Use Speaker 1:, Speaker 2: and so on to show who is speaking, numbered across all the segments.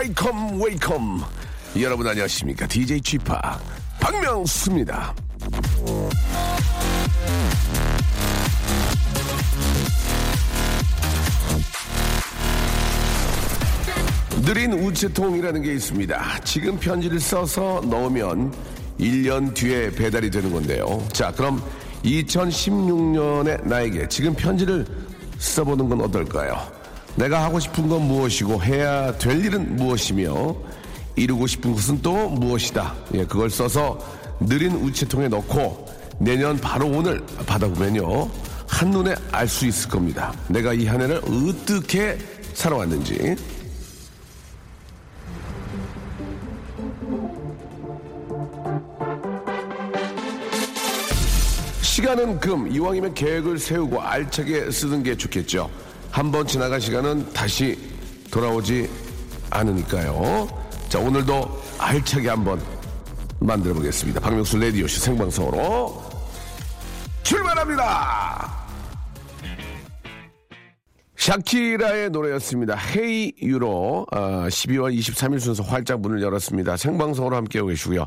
Speaker 1: 웨이컴 웨이컴. 여러분 안녕하십니까? DJ 쥐파 박명수입니다. 느린 우체통이라는 게 있습니다. 지금 편지를 써서 넣으면 1년 뒤에 배달이 되는 건데요. 자 그럼 2016년에 나에게 지금 편지를 써보는 건 어떨까요 내가 하고 싶은 건 무엇이고 해야 될 일은 무엇이며 이루고 싶은 것은 또 무엇이다. 예, 그걸 써서 느린 우체통에 넣고 내년 바로 오늘 받아보면요. 한눈에 알 수 있을 겁니다. 내가 이 한 해를 어떻게 살아왔는지. 시간은 금, 이왕이면 계획을 세우고 알차게 쓰는 게 좋겠죠. 한 번 지나간 시간은 다시 돌아오지 않으니까요. 자, 오늘도 알차게 한번 만들어 보겠습니다. 박명수 레디오쇼 생방송으로 출발합니다! 샤키라의 노래였습니다. 헤이 유로 아, 12월 23일 순서 활짝 문을 열었습니다. 생방송으로 함께하고 계시고요.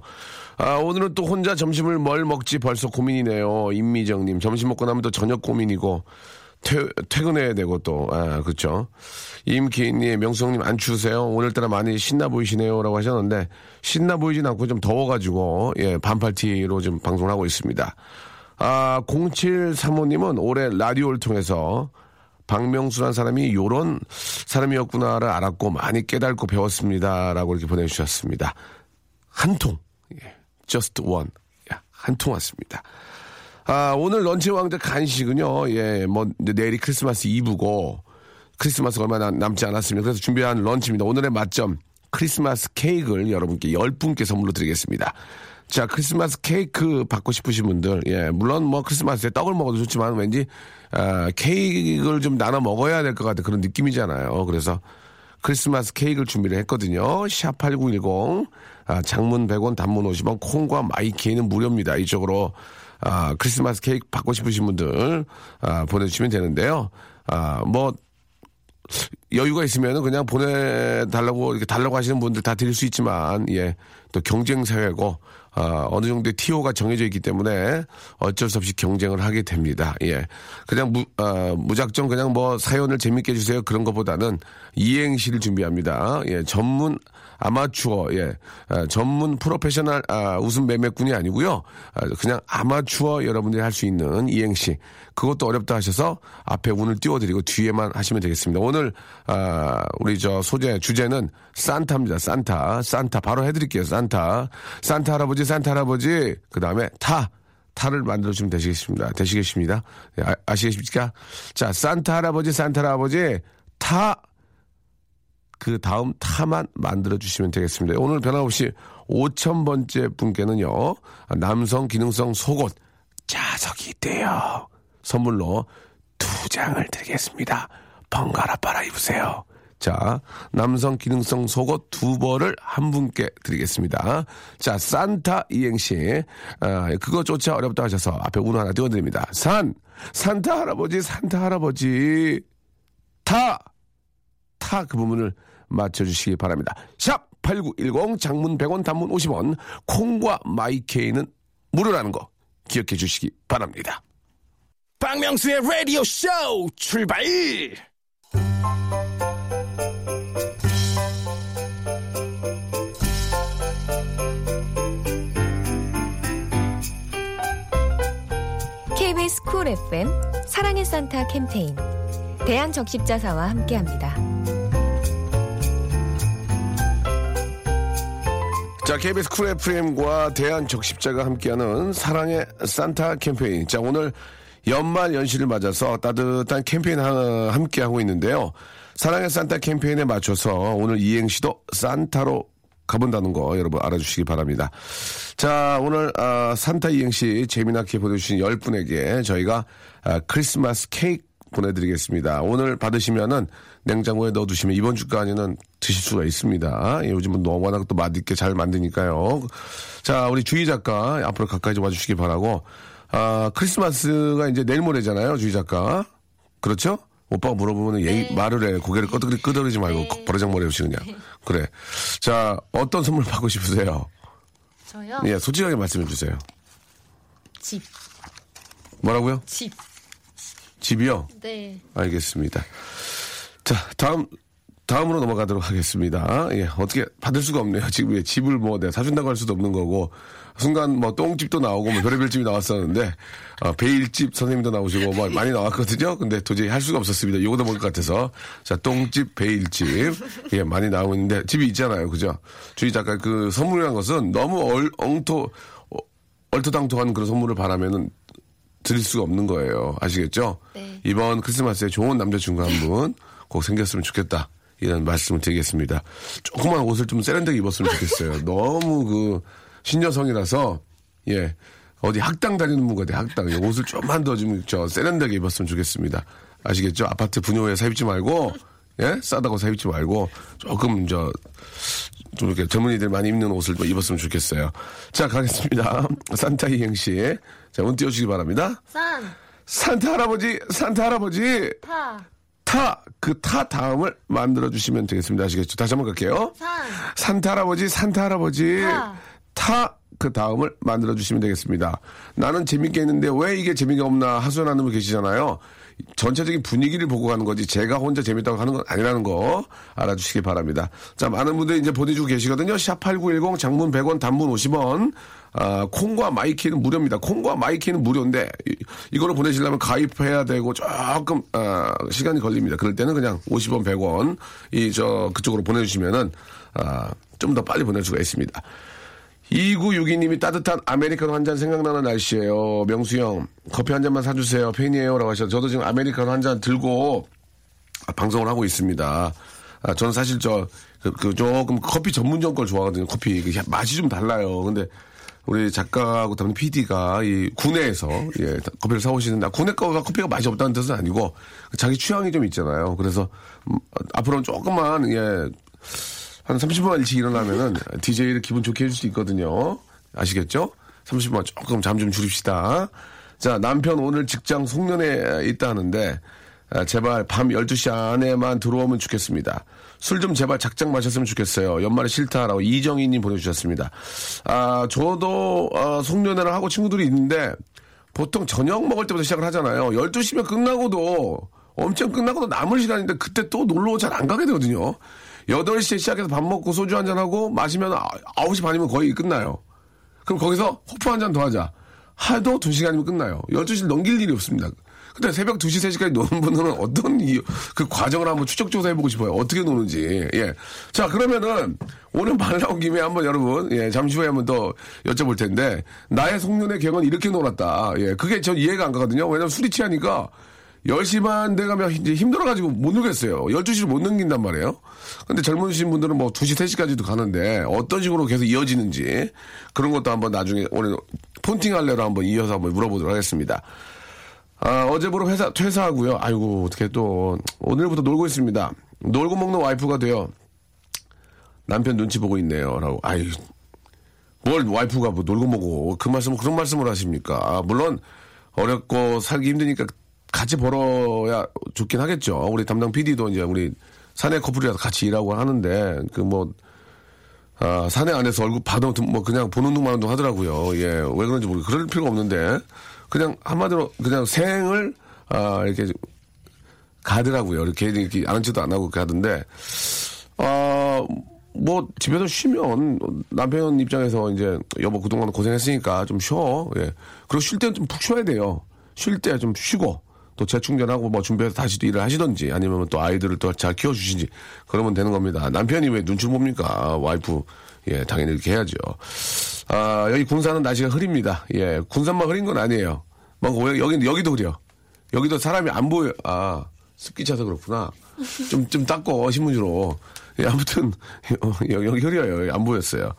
Speaker 1: 아, 오늘은 또 혼자 점심을 뭘 먹지 벌써 고민이네요. 임미정님 점심 먹고 나면 또 저녁 고민이고 퇴, 퇴근해야 되고 또, 아, 그쵸. 임기인님, 명수형님 안 추우세요? 오늘따라 많이 신나 보이시네요. 라고 하셨는데, 신나 보이진 않고 좀 더워가지고, 예, 반팔티로 좀 방송을 하고 있습니다. 아, 0735님은 올해 라디오를 통해서 박명수란 사람이 요런 사람이었구나를 알았고 많이 깨닫고 배웠습니다. 라고 이렇게 보내주셨습니다. 한 통. 예, just one. 한 통 왔습니다. 아, 오늘 런치 왕자 간식은요, 예, 뭐, 내일이 크리스마스 이브고, 크리스마스가 얼마 남지 않았습니다. 그래서 준비한 런치입니다. 오늘의 맛점, 크리스마스 케이크를 여러분께 10분께 선물로 드리겠습니다. 자, 크리스마스 케이크 받고 싶으신 분들, 예, 물론 뭐 크리스마스에 떡을 먹어도 좋지만 왠지, 아, 케이크를 좀 나눠 먹어야 될 것 같은 그런 느낌이잖아요. 그래서 크리스마스 케이크를 준비를 했거든요. 샵8910, 아, 장문 100원, 단문 50원, 콩과 마이케이는 무료입니다. 이쪽으로 아, 크리스마스 케이크 받고 싶으신 분들 아, 보내주시면 되는데요. 아, 뭐 여유가 있으면 그냥 보내달라고 이렇게 달라고 하시는 분들 다 드릴 수 있지만 예또 경쟁 사회고 아, 어느 정도의 티오가 정해져 있기 때문에 어쩔 수 없이 경쟁을 하게 됩니다. 예. 그냥 무, 아, 무작정 그냥 뭐 사연을 재밌게 해주세요. 그런 것보다는 이행시를 준비합니다. 예. 전문 아마추어, 예. 아, 전문 프로페셔널 아, 웃음 매매꾼이 아니고요. 아, 그냥 아마추어 여러분들이 할 수 있는 이행시. 그것도 어렵다 하셔서 앞에 운을 띄워드리고 뒤에만 하시면 되겠습니다. 오늘 아, 우리 저 소재 주제는 산타입니다. 산타, 산타 바로 해드릴게요. 산타, 산타 할아버지, 산타 할아버지. 그 다음에 타. 타를 만들어주면 되시겠습니다. 되시겠습니다. 아, 아시겠습니까? 자, 산타 할아버지, 산타 할아버지, 타. 그 다음 타만 만들어주시면 되겠습니다. 오늘 변함없이 5천번째 분께는요, 남성 기능성 속옷, 자석이 있대요. 선물로 두 장을 드리겠습니다. 번갈아 빨아 입으세요. 자, 남성 기능성 속옷 두 벌을 한 분께 드리겠습니다. 자, 산타 이행시. 아, 그거조차 어렵다 하셔서 앞에 운 하나 띄워드립니다. 산! 산타 할아버지, 산타 할아버지. 타! 타 그 부분을 맞춰주시기 바랍니다. 샵! 8910 장문 100원 단문 50원 콩과 마이케이는 무료라는 거 기억해 주시기 바랍니다.
Speaker 2: 박명수의 라디오 쇼 출발!
Speaker 3: KBS 쿨 FM 사랑의 산타 캠페인 대한적십자사와 함께합니다.
Speaker 1: 자, KBS 쿨 FM과 대한적십자가 함께하는 사랑의 산타 캠페인. 자, 오늘 연말 연시를 맞아서 따뜻한 캠페인 함께하고 있는데요. 사랑의 산타 캠페인에 맞춰서 오늘 이행시도 산타로 가본다는 거 여러분 알아주시기 바랍니다. 자, 오늘 아, 산타 이행시 재미나게 보내주신 10분에게 저희가 아, 크리스마스 케이크 보내드리겠습니다. 오늘 받으시면은 냉장고에 넣어두시면 이번 주까지는 드실 수가 있습니다. 예, 요즘은 너무 워낙 또 맛있게 잘 만드니까요. 자, 우리 주희 작가 앞으로 가까이 좀 와주시기 바라고. 아, 크리스마스가 이제 내일 모레잖아요, 주희 작가. 그렇죠? 오빠가 물어보면 얘기, 말을 해. 고개를 끄덕이, 끄덕이지 말고 버르장머리 없이 그냥. 그래. 자, 어떤 선물 받고 싶으세요?
Speaker 4: 저요?
Speaker 1: 예, 솔직하게 말씀해 주세요.
Speaker 4: 집.
Speaker 1: 뭐라고요?
Speaker 4: 집.
Speaker 1: 집이요?
Speaker 4: 네.
Speaker 1: 알겠습니다. 자, 다음, 다음으로 넘어가도록 하겠습니다. 예, 어떻게 받을 수가 없네요. 지금 예, 집을 뭐 내가 사준다고 할 수도 없는 거고, 순간 뭐 똥집도 나오고 뭐 별의별 집이 나왔었는데, 어, 베일집 선생님도 나오시고 뭐 많이 나왔거든요. 근데 도저히 할 수가 없었습니다. 요거도 먹을 것 같아서. 자, 똥집, 베일집. 예, 많이 나오고 있는데, 집이 있잖아요. 그죠? 주희 작가 그 선물이라는 것은 너무 얼, 엉토, 어, 얼토당토한 그런 선물을 바라면은 드릴 수가 없는 거예요. 아시겠죠?
Speaker 4: 네.
Speaker 1: 이번 크리스마스에 좋은 남자친구 한 분 꼭 생겼으면 좋겠다. 이런 말씀을 드리겠습니다. 조그만 옷을 좀 세련되게 입었으면 좋겠어요. 너무 그 신여성이라서 예 어디 학당 다니는 분 같아요. 학당 예, 옷을 좀만 더 좀 저 세련되게 입었으면 좋겠습니다. 아시겠죠? 아파트 분유에 사 입지 말고 예 싸다고 사 입지 말고 조금 저 좀 이렇게 젊은이들 많이 입는 옷을 좀 입었으면 좋겠어요. 자, 가겠습니다. 산타 이행시. 자, 운 띄워주시기 바랍니다.
Speaker 4: 산.
Speaker 1: 산타 할아버지, 산타 할아버지,
Speaker 4: 타.
Speaker 1: 타, 그 타 다음을 만들어주시면 되겠습니다. 아시겠죠? 다시 한번 갈게요.
Speaker 4: 산.
Speaker 1: 산타 할아버지, 산타 할아버지,
Speaker 4: 타.
Speaker 1: 타, 그 다음을 만들어주시면 되겠습니다. 나는 재밌게 했는데 왜 이게 재미가 없나 하소연하는 분 계시잖아요. 전체적인 분위기를 보고 가는 거지 제가 혼자 재밌다고 하는 건 아니라는 거 알아주시기 바랍니다. 자, 많은 분들이 이제 보내주고 계시거든요. 샵8910 장문 100원 단문 50원. 아, 콩과 마이키는 무료입니다. 콩과 마이키는 무료인데 이, 이거를 보내시려면 가입해야 되고 조금 아, 시간이 걸립니다. 그럴 때는 그냥 50원 100원 이 저 그쪽으로 보내주시면은 아, 좀 더 빨리 보낼 수가 있습니다. 2962님이 따뜻한 아메리카노 한 잔 생각나는 날씨예요. 명수 형, 커피 한 잔만 사주세요. 팬이에요. 라고 하셔서 저도 지금 아메리카노 한 잔 들고 아, 방송을 하고 있습니다. 아, 저는 사실 저, 그, 그 조금 커피 전문점 걸 좋아하거든요. 커피. 그 맛이 좀 달라요. 근데 우리 작가하고 담당 PD가 이 구내에서 예, 커피를 사오시는데 구내 거가 커피가 맛이 없다는 뜻은 아니고 자기 취향이 좀 있잖아요. 그래서 음, 앞으로는 조금만 예, 한 30분만 일찍 일어나면은 DJ를 기분 좋게 해줄 수 있거든요. 아시겠죠? 30분만 조금 잠 좀 줄입시다. 자, 남편 오늘 직장 송년회 있다 하는데, 아, 제발 밤 12시 안에만 들어오면 좋겠습니다. 술 좀 제발 작작 마셨으면 좋겠어요. 연말에 싫다라고 이정희님 보내주셨습니다. 아, 저도, 아, 송년회를 하고 친구들이 있는데, 보통 저녁 먹을 때부터 시작을 하잖아요. 12시면 끝나고도, 엄청 끝나고도 남을 시간인데, 그때 또 놀러 잘 안 가게 되거든요. 8시에 시작해서 밥 먹고 소주 한 잔 하고 마시면 아- 9시 반이면 거의 끝나요. 그럼 거기서 호프 한 잔 더 하자. 하도 2시간이면 끝나요. 12시를 넘길 일이 없습니다. 근데 새벽 2시, 3시까지 노는 분들은 어떤 이, 그 과정을 한번 추적조사 해보고 싶어요. 어떻게 노는지. 예. 자, 그러면은, 오늘 말 나온 김에 한번 여러분, 예, 잠시 후에 한번 더 여쭤볼 텐데, 나의 송년회 객은 이렇게 놀았다. 예, 그게 전 이해가 안 가거든요. 왜냐면 술이 취하니까, 10시 반 돼가면 이제 힘들어가지고 못 놀겠어요. 12시를 못 넘긴단 말이에요. 근데 젊으신 분들은 뭐 2시, 3시까지도 가는데 어떤 식으로 계속 이어지는지 그런 것도 한번 나중에 오늘 폰팅 할래로 한번 이어서 한번 물어보도록 하겠습니다. 아, 어제부로 회사, 퇴사하고요. 아이고, 어떻게 또, 오늘부터 놀고 있습니다. 놀고 먹는 와이프가 돼요. 남편 눈치 보고 있네요. 라고. 아이, 뭘 와이프가 뭐 놀고 먹고, 그 말씀, 그런 말씀을 하십니까? 아, 물론, 어렵고 살기 힘드니까 같이 벌어야 좋긴 하겠죠. 우리 담당 PD도 이제 우리 사내 커플이라서 같이 일하고 하는데, 그 뭐, 아, 사내 안에서 얼굴 봐도 뭐 그냥 보는 둥 마는 둥 하더라고요. 예, 왜 그런지 모르겠고. 그럴 필요가 없는데, 그냥 한마디로 그냥 생을, 아, 이렇게 가더라고요. 이렇게, 이렇게 아는 척도 안 하고 가던데, 아, 뭐, 집에서 쉬면 남편 입장에서 이제 여보 그동안 고생했으니까 좀 쉬어. 예. 그리고 쉴 때는 좀 푹 쉬어야 돼요. 쉴 때 좀 쉬고 또 재충전하고 뭐 준비해서 다시 또 일을 하시던지 아니면 또 아이들을 또 잘 키워주시지 그러면 되는 겁니다. 남편이 왜 눈치를 봅니까? 와이프. 예, 당연히 이렇게 해야죠. 아, 여기 군산은 날씨가 흐립니다. 예, 군산만 흐린 건 아니에요. 뭐, 여기, 여기도 흐려. 여기도 사람이 안 보여. 아, 습기 차서 그렇구나. 좀, 좀 닦고, 신문지로. 예, 아무튼, 어, 여기, 여기 흐려요. 안 보였어요.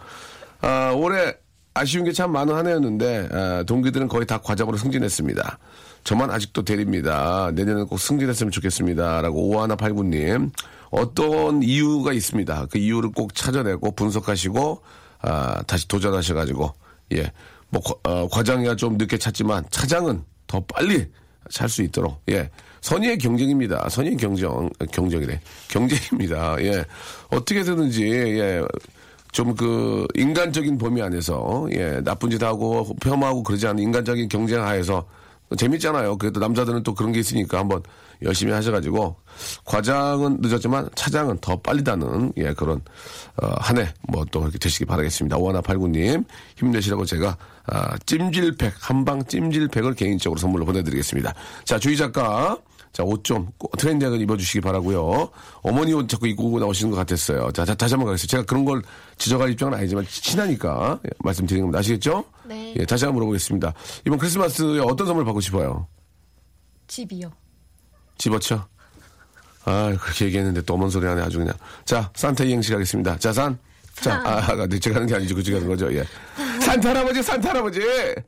Speaker 1: 아, 올해 아쉬운 게 참 많은 한 해였는데, 아, 동기들은 거의 다 과잡으로 승진했습니다. 저만 아직도 대립니다. 내년에 꼭 승진했으면 좋겠습니다. 라고 오하나 팔구님. 어떤 이유가 있습니다. 그 이유를 꼭 찾아내고 분석하시고, 아, 다시 도전하셔가지고, 예. 뭐, 과- 어, 과장이야 좀 늦게 찾지만 차장은 더 빨리 찰수 있도록, 예. 선의의 경쟁입니다. 선의의 경쟁, 경쟁이래. 경쟁입니다. 예. 어떻게든지, 예. 좀그 인간적인 범위 안에서 예 나쁜 짓 하고 폄하하고 그러지 않은 인간적인 경쟁 하에서 재밌잖아요. 그래도 남자들은 또 그런 게 있으니까 한번 열심히 하셔가지고 과장은 늦었지만 차장은 더 빨리 다는 예 그런 어, 한해 뭐 또 이렇게 되시기 바라겠습니다. 오하나 팔구님 힘내시라고 제가 아, 찜질팩 한방 찜질팩을 개인적으로 선물로 보내드리겠습니다. 자 주희 작가 자, 옷 좀 트렌디하게 입어주시기 바라고요 어머니 옷 자꾸 입고 나오시는 것 같았어요. 자, 자, 다시 한번 가겠습니다. 제가 그런 걸 지적할 입장은 아니지만 친하니까 예, 말씀드리는 겁니다. 아시겠죠?
Speaker 4: 네.
Speaker 1: 예, 다시 한번 물어보겠습니다. 이번 크리스마스에 어떤 선물 받고 싶어요?
Speaker 4: 집이요.
Speaker 1: 집어쳐? 아, 그렇게 얘기했는데 또 어머니 소리 하네 아주 그냥. 자, 산타 이행시 가겠습니다. 자, 산. 자, 아, 아, 네, 제가 하는 게 아니죠. 그쪽이 하는 거죠. 예. 산타 할아버지, 산타 할아버지.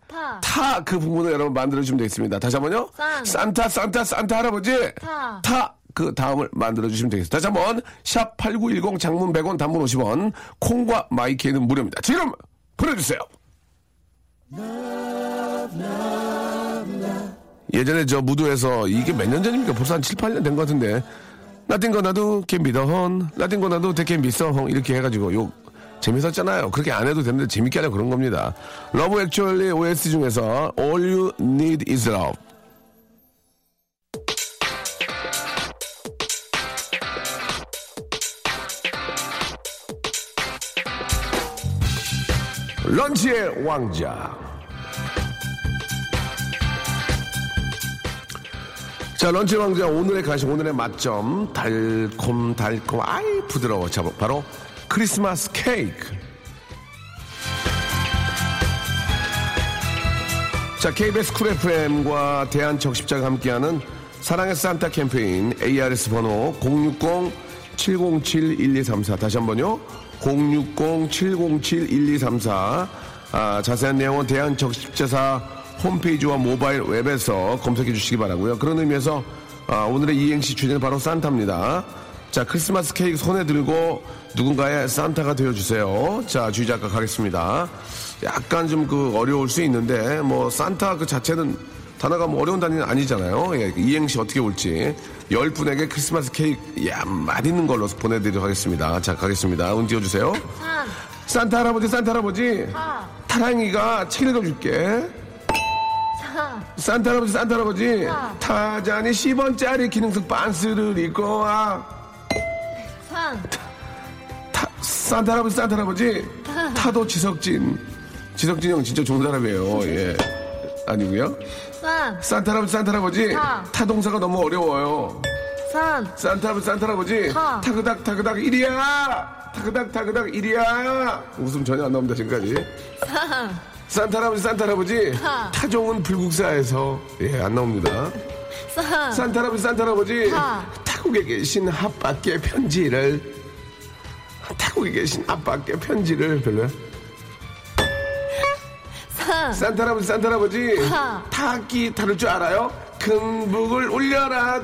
Speaker 4: 타.
Speaker 1: 타 그 부분을 여러분 만들어주시면 되겠습니다. 다시 한 번요.
Speaker 4: 산.
Speaker 1: 산타, 산타, 산타 할아버지.
Speaker 4: 타.
Speaker 1: 타. 그 다음을 만들어주시면 되겠습니다. 다시 한 번. 샵 8910 장문 100원 단문 50원. 콩과 마이키는 무료입니다. 지금 보내주세요. 예전에 저 무도에서 이게 몇 년 전입니까? 벌써 한 7, 8년 된 것 같은데. 나띵 거 나도 캔비더헌, 나띵 거 나도 대캔비서헌 이렇게 해가지고 욕 재밌었잖아요. 그렇게 안 해도 되는데 재밌게 하려 그런 겁니다. 러브 액츄얼리 OST 중에서 All You Need Is Love. 런치의 왕자. 자, 런치 왕자 오늘의 간식, 오늘의 맛점. 달콤, 달콤, 아이, 부드러워. 자, 바로 크리스마스 케이크. 자, KBS 쿨 FM과 대한적십자가 함께하는 사랑의 산타 캠페인 ARS 번호 060-707-1234 다시 한 번요. 060-707-1234 아, 자세한 내용은 대한적십자사 홈페이지와 모바일 웹에서 검색해 주시기 바라고요. 그런 의미에서 아, 오늘의 이행시 주제는 바로 산타입니다. 자, 크리스마스 케이크 손에 들고 누군가의 산타가 되어주세요. 자, 주의 작가 가겠습니다. 약간 좀 그 어려울 수 있는데, 뭐, 산타 그 자체는 단어가 뭐 어려운 단위는 아니잖아요. 예, 이행시 어떻게 올지. 열 분에게 크리스마스 케이크, 야, 맛있는 걸로 보내드리도록 하겠습니다. 자, 가겠습니다. 운 띄워주세요.
Speaker 4: 산.
Speaker 1: 산타 할아버지, 산타 할아버지.
Speaker 4: 타.
Speaker 1: 타랑이가 책 읽어줄게.
Speaker 4: 사.
Speaker 1: 산타 할아버지, 산타 할아버지.
Speaker 4: 아.
Speaker 1: 타잔이 10원짜리 기능성 반스를 입고 와.
Speaker 4: 산.
Speaker 1: 타, 산타 할아버지, 산타 할아버지. 타도 지석진. 지석진 형 진짜 좋은 사람이에요. 예. 아니고요
Speaker 4: 산.
Speaker 1: 산타 할아버지, 산타 할아버지.
Speaker 4: 타.
Speaker 1: 타동사가 너무 어려워요.
Speaker 4: 산.
Speaker 1: 산타 할아버지, 산타 할아버지.
Speaker 4: 타.
Speaker 1: 타그닥, 타그닥, 이리야! 타그닥, 타그닥, 이리야! 웃음 전혀 안 나옵니다, 지금까지.
Speaker 4: 산.
Speaker 1: 산타 할아버지, 산타 할아버지.
Speaker 4: 타.
Speaker 1: 타종은 불국사에서. 예, 안 나옵니다.
Speaker 4: 산.
Speaker 1: 산타 할아버지, 산타 할아버지.
Speaker 4: 타.
Speaker 1: 타국에 계신 아빠께 편지를. 타국에 계신 아빠께 편지를 별로야?
Speaker 4: 산.
Speaker 1: 산타 할아버지, 산타 할아버지.
Speaker 4: 타.
Speaker 1: 타악기 다룰 줄 알아요? 큰 북을 올려라.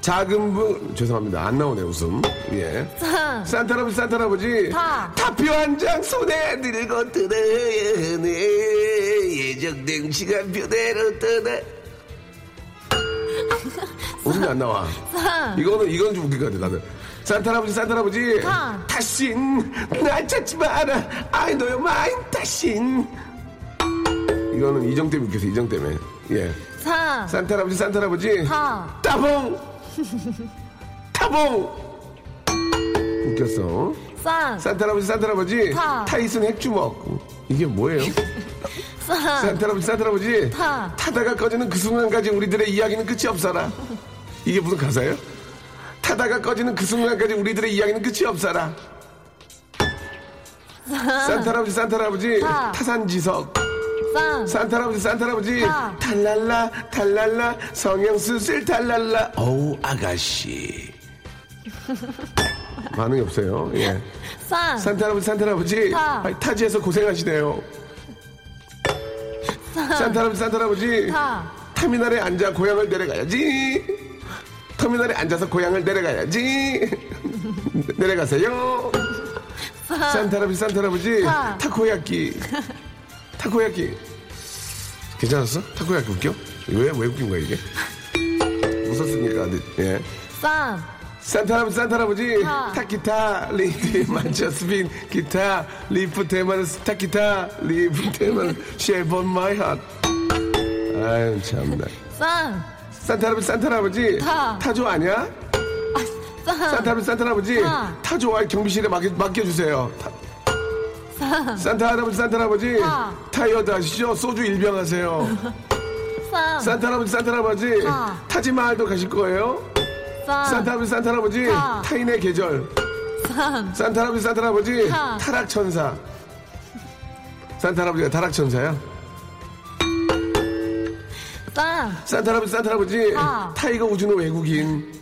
Speaker 1: 작은 북, 죄송합니다. 안 나오네, 웃음. 예.
Speaker 4: 산.
Speaker 1: 산타 할아버지, 산타 할아버지.
Speaker 4: 타.
Speaker 1: 타표 한 장 손에 들고 하네. 예정된 시간표대로 떠나. 웃음이 안 나와.
Speaker 4: 산.
Speaker 1: 이거는, 이건 좀 웃길 것 같아, 나는. 산타 할아버지, 산타 할아버지.
Speaker 4: 타.
Speaker 1: 다신, 날 찾지 마라. I know your mind, 다신. 이거는 이정 때문에 웃겼어, 이정 때문에. 예.
Speaker 4: 산.
Speaker 1: 산타 할아버지, 산타 할아버지.
Speaker 4: 타.
Speaker 1: 따봉! 타봉! 웃겼어.
Speaker 4: 산.
Speaker 1: 산타 할아버지, 산타 할아버지.
Speaker 4: 타.
Speaker 1: 타이슨 핵주먹. 이게 뭐예요?
Speaker 4: 산.
Speaker 1: 산타 할아버지, 산타 할아버지.
Speaker 4: 타.
Speaker 1: 타다가 꺼지는 그 순간까지 우리들의 이야기는 끝이 없어라. 이게 무슨 가사예요? 타다가 꺼지는 그 순간까지 우리들의 이야기는 끝이 없어라. 산타 할아버지, 산타 할아버지.
Speaker 4: 타.
Speaker 1: 타산지석.
Speaker 4: 산.
Speaker 1: 산타 할아버지, 산타 할아버지.
Speaker 4: 타.
Speaker 1: 탈랄라, 탈랄라, 성형수술 탈랄라. 어우, 아가씨. 반응이 없어요. 예.
Speaker 4: 산.
Speaker 1: 산타 할아버지, 산타 할아버지.
Speaker 4: 타.
Speaker 1: 타지에서 고생하시네요.
Speaker 4: 산.
Speaker 1: 산타 할아버지, 산타 할아버지.
Speaker 4: 타.
Speaker 1: 터미널에 앉아 고향을 내려가야지. 터미널에 앉아서 고향을 내려가야지. 내려가세요. 산타 할아버지, 산타 할아버지.
Speaker 4: 타.
Speaker 1: 타코야끼. 타코야끼. 괜찮았어? 타코야끼 웃겨? 왜, 왜 웃긴 거야, 이게? 웃었으니까, 예.
Speaker 4: 팜.
Speaker 1: 산타 할아버지, 산타 할아버지.
Speaker 4: 타.
Speaker 1: 타기타, 리드, 만처스빈, 기타, 리프 테마는 타기타, 리프 테마는 쉐본 마이 핫. 아유, 참나.
Speaker 4: 팜.
Speaker 1: 산타 할아버지, 산타 할아버지.
Speaker 4: 타.
Speaker 1: 타조 아니야?
Speaker 4: 팜.
Speaker 1: 산타 할아버지, 산타 할아버지.
Speaker 4: 타.
Speaker 1: 타조 아 경비실에 맡겨, 맡겨주세요. 타-
Speaker 4: 팜.
Speaker 1: 산타 할아버지, 산타 할아버지.
Speaker 4: 타.
Speaker 1: 타이어드 하시죠? 소주 일병 하세요.
Speaker 4: 팜.
Speaker 1: 산타 할아버지, 산타 할아버지.
Speaker 4: 타.
Speaker 1: 타지마할도 가실 거예요?
Speaker 4: 팜.
Speaker 1: 산타 할아버지, 산타 할아버지.
Speaker 4: 타.
Speaker 1: 타인의 계절.
Speaker 4: 팜.
Speaker 1: 산타 할아버지, 산타 할아버지.
Speaker 4: 타.
Speaker 1: 타락 천사. 산타 할아버지가 타락 천사야?
Speaker 4: 팜.
Speaker 1: 산타 할아버지, 산타 할아버지.
Speaker 4: 타.
Speaker 1: 타이거 우주는 외국인.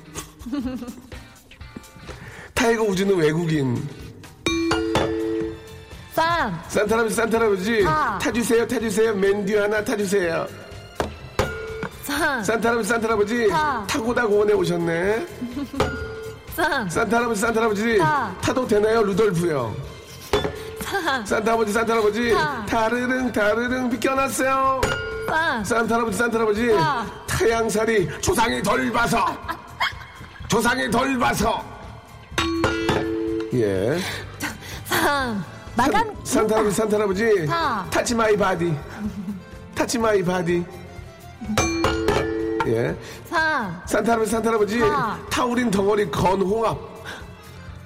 Speaker 1: 타이거 우주는 외국인.
Speaker 4: 팜.
Speaker 1: 산타 할아버지, 산타 할아버지.
Speaker 4: 타.
Speaker 1: 타주세요, 타주세요. 맨듀 하나 타주세요.
Speaker 4: 팜.
Speaker 1: 산타 할아버지, 산타 할아버지.
Speaker 4: 타.
Speaker 1: 타고다 공원에 오셨네.
Speaker 4: 팜.
Speaker 1: 산타 할아버지, 산타 할아버지.
Speaker 4: 타.
Speaker 1: 타도 되나요, 루돌프요?
Speaker 4: 팜.
Speaker 1: 산타 할아버지, 산타 할아버지.
Speaker 4: 타.
Speaker 1: 타르릉, 타르릉 비껴놨어요.
Speaker 4: 팜.
Speaker 1: 산타 할아버지, 산타 할아버지.
Speaker 4: 타.
Speaker 1: 타양살이 조상이 덜 봐서. 조상이 덜 봐서. 예.
Speaker 4: 팜. 마감.
Speaker 1: 산타 할아버지, 산타 할아버지.
Speaker 4: 타.
Speaker 1: 타치 마이 바디. Touch my body. 예.
Speaker 4: 산.
Speaker 1: 산타 할아버지, 산타 할아버지.
Speaker 4: 타.
Speaker 1: 타우린 덩어리 건홍합.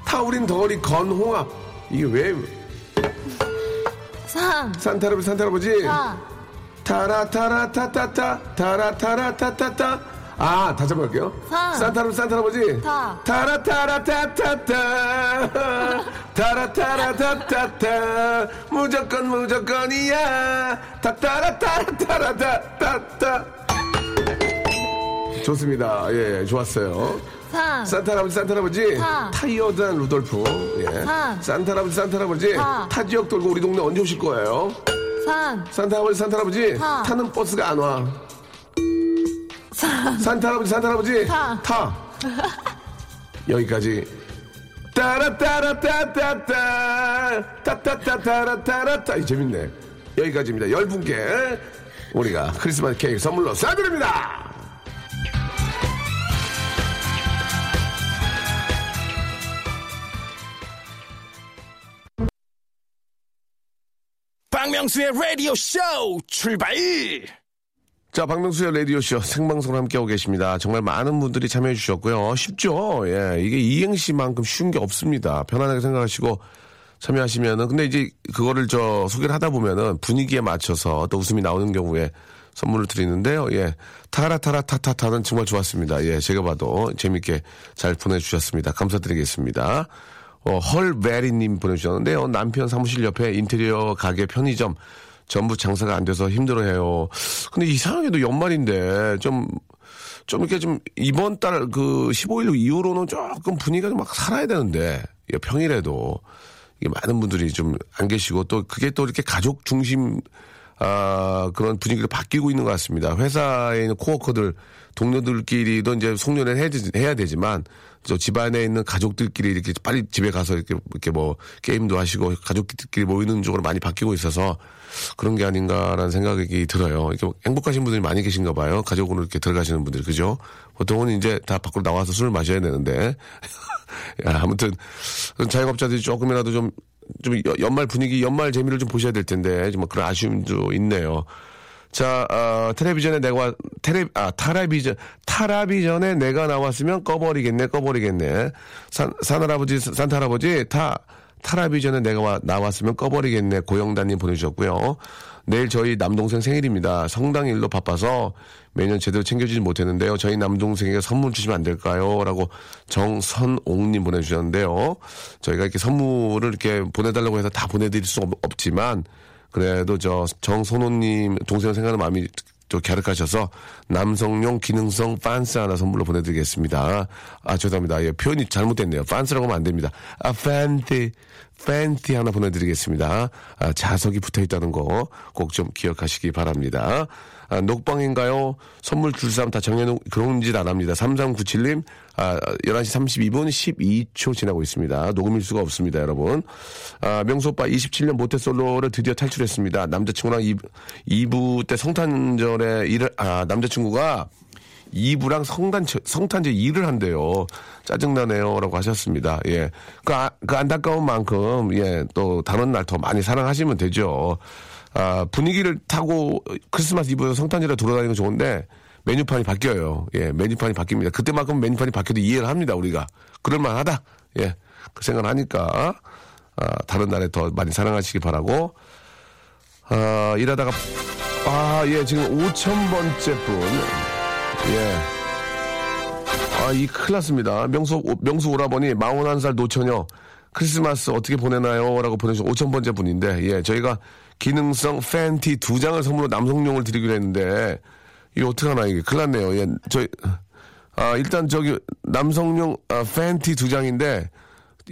Speaker 1: 타우린 덩어리 건홍합. 이게 왜,
Speaker 4: 산.
Speaker 1: 산타 할아버지, 산타 할아버지.
Speaker 4: 타.
Speaker 1: 타라타라타타타 타라타라타타타 아 다시 한번 할게요
Speaker 4: 사.
Speaker 1: 산타 할아버지 산타 할아버지
Speaker 4: 타.
Speaker 1: 타라타라타타타 타라타라타타타 무조건 무조건이야 타타라타라타라타타타 좋습니다 예 좋았어요
Speaker 4: 산.
Speaker 1: 산타 할아버지 산타 할아버지
Speaker 4: 타.
Speaker 1: 타이어드한 루돌프 예.
Speaker 4: 타.
Speaker 1: 산타 할아버지 산타 할아버지
Speaker 4: 타.
Speaker 1: 타 지역 돌고 우리 동네 언제 오실 거예요
Speaker 4: 산.
Speaker 1: 산타 할아버지, 산타 할아버지,
Speaker 4: 타.
Speaker 1: 타는 버스가 안 와. 산타 할아버지, 산타 할아버지,
Speaker 4: 타.
Speaker 1: 타. 여기까지. 따라따라따따따, 따따따따라따라따. 이 재밌네. 여기까지입니다. 열 분께 우리가 크리스마스 케이크 선물로 쏴드립니다.
Speaker 2: 박명수의 라디오 쇼 출발!
Speaker 1: 자, 박명수의 라디오쇼 생방송을 함께하고 계십니다. 정말 많은 분들이 참여해 주셨고요. 쉽죠? 예, 이게 이행시만큼 쉬운 게 없습니다. 편안하게 생각하시고 참여하시면은, 근데 이제 그거를 저 소개를 하다 보면은 분위기에 맞춰서 또 웃음이 나오는 경우에 선물을 드리는데요. 예. 타라타라타타타는 정말 좋았습니다. 예, 제가 봐도 재밌게 잘 보내주셨습니다. 감사드리겠습니다. 어, 헐베리님 보내주셨는데요. 남편 사무실 옆에 인테리어 가게 편의점 전부 장사가 안 돼서 힘들어해요. 근데 이상하게도 연말인데 좀, 좀 이렇게 좀 이번 달 그 15일 이후로는 조금 분위기가 좀 막 살아야 되는데 이게 평일에도 이게 많은 분들이 좀 안 계시고 또 그게 또 이렇게 가족 중심 아, 그런 분위기로 바뀌고 있는 것 같습니다. 회사에 있는 코워커들, 동료들끼리도 이제 되지- 해야 되지만, 저 집안에 있는 가족들끼리 이렇게 빨리 집에 가서 이렇게, 이렇게 뭐, 게임도 하시고, 가족들끼리 모이는 쪽으로 많이 바뀌고 있어서, 그런 게 아닌가라는 생각이 들어요. 이렇게 행복하신 분들이 많이 계신가 봐요. 가족으로 이렇게 들어가시는 분들, 그죠? 보통은 이제 다 밖으로 나와서 술을 마셔야 되는데. 야, 아무튼, 자영업자들이 조금이라도 좀, 좀 여- 연말 분위기, 연말 재미를 좀 보셔야 될 텐데, 좀 그런 아쉬움도 있네요. 자, 어, 텔레비전에 내가, 텔레, 아, 타라비전, 타라비전에 내가 나왔으면 꺼버리겠네, 꺼버리겠네. 산, 산할아버지, 산타할아버지, 타, 타라비전에 내가 와- 나왔으면 꺼버리겠네. 고영단님 보내주셨고요. 내일 저희 남동생 생일입니다. 성당일로 바빠서 매년 제대로 챙겨주지 못했는데요. 저희 남동생에게 선물 주시면 안 될까요? 라고 정선옥님 보내주셨는데요. 저희가 이렇게 선물을 이렇게 보내달라고 해서 다 보내드릴 수 없, 없지만 그래도 저 정선호님 동생을 생각하는 마음이 또 갸륵하셔서 남성용 기능성 빤스 하나 선물로 보내드리겠습니다. 아, 죄송합니다. 예, 표현이 잘못됐네요. 빤스라고 하면 안 됩니다. 아, 팬티, 팬티 하나 보내드리겠습니다. 아, 자석이 붙어 있다는 거 꼭 좀 기억하시기 바랍니다. 아, 녹방인가요? 선물 줄 사람 다 정해놓은 그런 짓 안 합니다. 3397님, 아, 11시 32분 12초 지나고 있습니다. 녹음일 수가 없습니다, 여러분. 아, 명수 오빠 27년 모태솔로를 드디어 탈출했습니다. 남자친구랑 2, 부때 성탄절에 일을, 아, 남자친구가 2부랑 성탄, 성탄제 일을 한대요. 짜증나네요. 라고 하셨습니다. 예. 그, 아, 그 안타까운 만큼, 예, 또 다른 날 더 많이 사랑하시면 되죠. 아, 분위기를 타고 크리스마스 이브에 성탄절에 돌아다니는 건 좋은데 메뉴판이 바뀌어요. 예, 메뉴판이 바뀝니다. 그때만큼 메뉴판이 바뀌어도 이해를 합니다, 우리가. 그럴만하다. 예, 그 생각을 하니까, 아, 다른 날에 더 많이 사랑하시기 바라고, 아, 일하다가, 아, 예, 지금 5천번째 분, 예. 아, 이 큰일 났습니다. 명수, 오- 명수 오라버니 41살 노처녀 크리스마스 어떻게 보내나요? 라고 보내주신 5천번째 분인데, 예, 저희가 기능성 팬티 두 장을 선물로 남성용을 드리기로 했는데, 이거 어떡하나, 이게. 큰일 났네요. 예, 저희, 아, 일단 저기, 남성용 아, 팬티 두 장인데,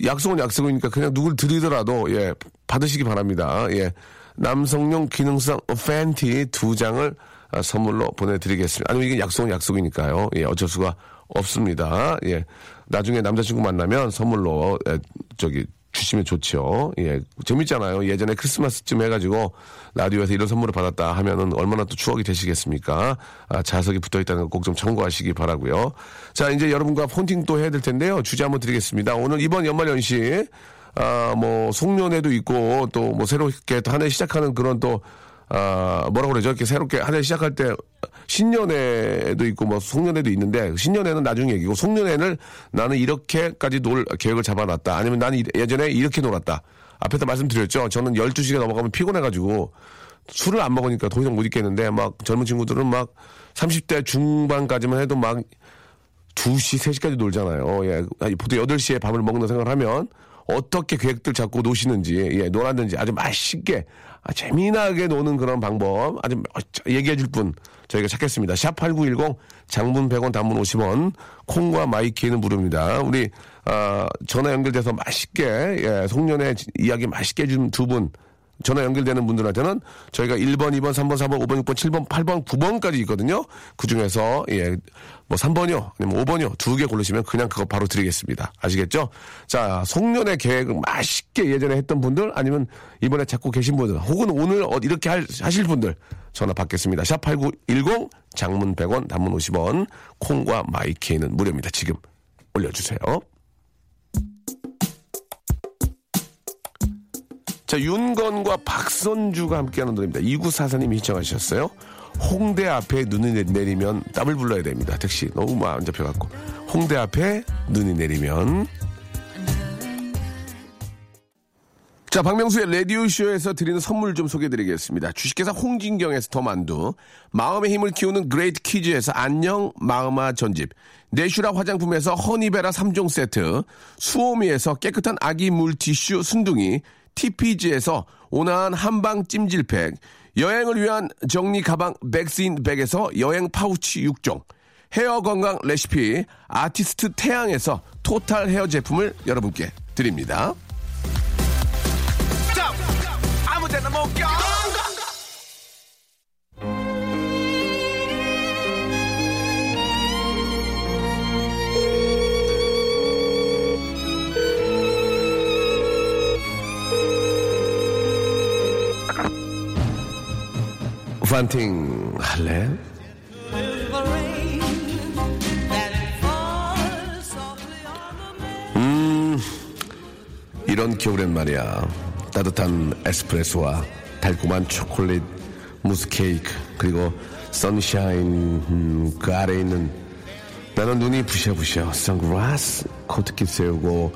Speaker 1: 약속은 약속이니까 그냥 누굴 드리더라도, 예, 받으시기 바랍니다. 예. 남성용 기능성 팬티 두 장을 아, 선물로 보내드리겠습니다. 아니면 이게 약속은 약속이니까요. 예, 어쩔 수가 없습니다. 예. 나중에 남자친구 만나면 선물로, 예, 저기, 주시면 좋죠. 예. 재밌잖아요. 예전에 크리스마스쯤 해가지고 라디오에서 이런 선물을 받았다 하면은 얼마나 또 추억이 되시겠습니까? 아, 자석이 붙어 있다는 거 꼭 좀 참고하시기 바라고요 자, 이제 여러분과 폰팅 또 해야 될 텐데요. 주제 한번 드리겠습니다. 오늘 이번 연말 연시, 아, 뭐, 송년회도 있고 또 뭐 새롭게 한해 시작하는 그런 또 아, 뭐라고 그러죠? 이렇게 새롭게 한 해 시작할 때 신년회도 있고 뭐 송년회도 있는데 신년회는 나중 얘기고 송년회를 나는 이렇게까지 놀 계획을 잡아놨다. 아니면 나는 이- 예전에 이렇게 놀았다. 앞에서 말씀드렸죠. 저는 12시가 넘어가면 피곤해가지고 술을 안 먹으니까 더 이상 못 있겠는데 막 젊은 친구들은 막 30대 중반까지만 해도 막 2시, 3시까지 놀잖아요. 예. 보통 8시에 밥을 먹는 생각을 하면 어떻게 계획들 잡고 노시는지, 예, 놀았는지 아주 맛있게, 아, 재미나게 노는 그런 방법 아주 얘기해 줄 분 저희가 찾겠습니다. 샵 8910 장문 100원 단문 50원 콩과 마이케이는 무료입니다. 우리, 아, 전화 연결돼서 맛있게, 예, 송년회 이야기 맛있게 해준 두 분. 전화 연결되는 분들한테는 저희가 1번, 2번, 3번, 4번, 5번, 6번, 7번, 8번, 9번까지 있거든요. 그 중에서, 예, 뭐 3번이요, 아니면 5번이요, 두 개 고르시면 그냥 그거 바로 드리겠습니다. 아시겠죠? 자, 송년회 계획을 맛있게 예전에 했던 분들, 아니면 이번에 찾고 계신 분들, 혹은 오늘 어, 이렇게 할- 하실 분들, 전화 받겠습니다. 샵 8910, 장문 100원, 단문 50원, 콩과 마이케이는 무료입니다. 지금 올려주세요. 자, 윤건과 박선주가 함께하는 노래입니다. 2944님이 신청하셨어요. 홍대 앞에 눈이 내- 내리면 땀을 불러야 됩니다. 택시 너무 안 잡혀갖고. 홍대 앞에 눈이 내리면. 자, 박명수의 라디오쇼에서 드리는 선물 좀 소개해드리겠습니다. 주식회사 홍진경에서 더 만두, 마음의 힘을 키우는 그레이트 키즈에서 안녕 마음아 전집, 내슈라 화장품에서 허니베라 3종 세트, 수오미에서 깨끗한 아기 물티슈 순둥이, TPG에서 온화한 한방 찜질팩, 여행을 위한 정리 가방 백스인 백에서 여행 파우치 6종, 헤어 건강 레시피 아티스트 태양에서 토탈 헤어 제품을 여러분께 드립니다.
Speaker 2: 아무데나 못 껴.
Speaker 1: 판팅 할래? 음, 이런 겨울엔 말이야. 따뜻한 에스프레소와 달콤한 초콜릿, 무스 케이크, 그리고 선샤인, 음, 그 아래에 있는 나는 눈이 부셔부셔. 선글라스, 코트깃 세우고,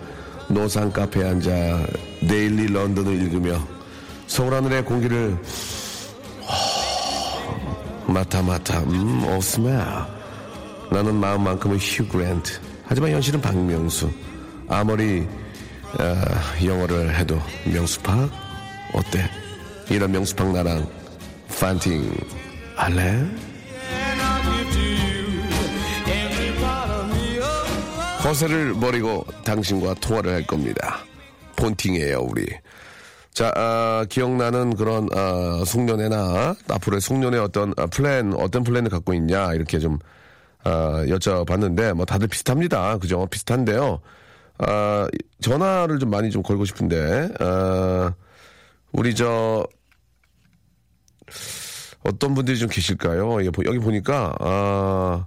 Speaker 1: 노상 카페에 앉아 데일리 런던을 읽으며 서울 하늘의 공기를 맡아 맡아 음 오스멜 나는 마음만큼은 휴 그랜트 하지만 현실은 박명수 아무리 아, 영어를 해도 명수팍 어때 이런 명수팍 나랑 판팅 할래? 허세를 버리고 당신과 통화를 할 겁니다. 폰팅이에요, 우리. 자, 아, 기억나는 그런, 아, 송년회나 앞으로의 송년회 어떤 아, 플랜, 어떤 플랜을 갖고 있냐, 이렇게 좀, 아, 여쭤봤는데, 뭐 다들 비슷합니다. 그죠? 비슷한데요. 아, 전화를 좀 많이 좀 걸고 싶은데, 아, 우리 저, 어떤 분들이 좀 계실까요? 여기 보니까, 아,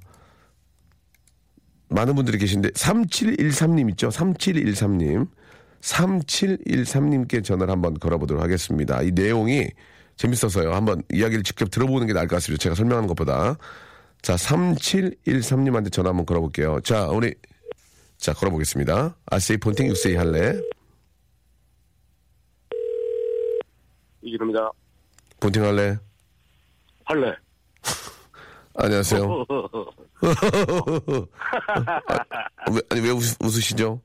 Speaker 1: 많은 분들이 계신데 3713님 있죠? 3713님. 3713님께 전화를 한번 걸어보도록 하겠습니다. 이 내용이 재밌어서요. 한번 이야기를 직접 들어보는 게 나을 것 같습니다. 제가 설명하는 것보다. 자, 3713님한테 전화 한번 걸어볼게요. 자, 우리, 자, 걸어보겠습니다. 아세이 폰팅 육세이 할래?
Speaker 5: 이기입니다
Speaker 1: 폰팅 할래?
Speaker 5: 할래.
Speaker 1: 안녕하세요. 왜, 아니, 왜 웃, 웃으시죠?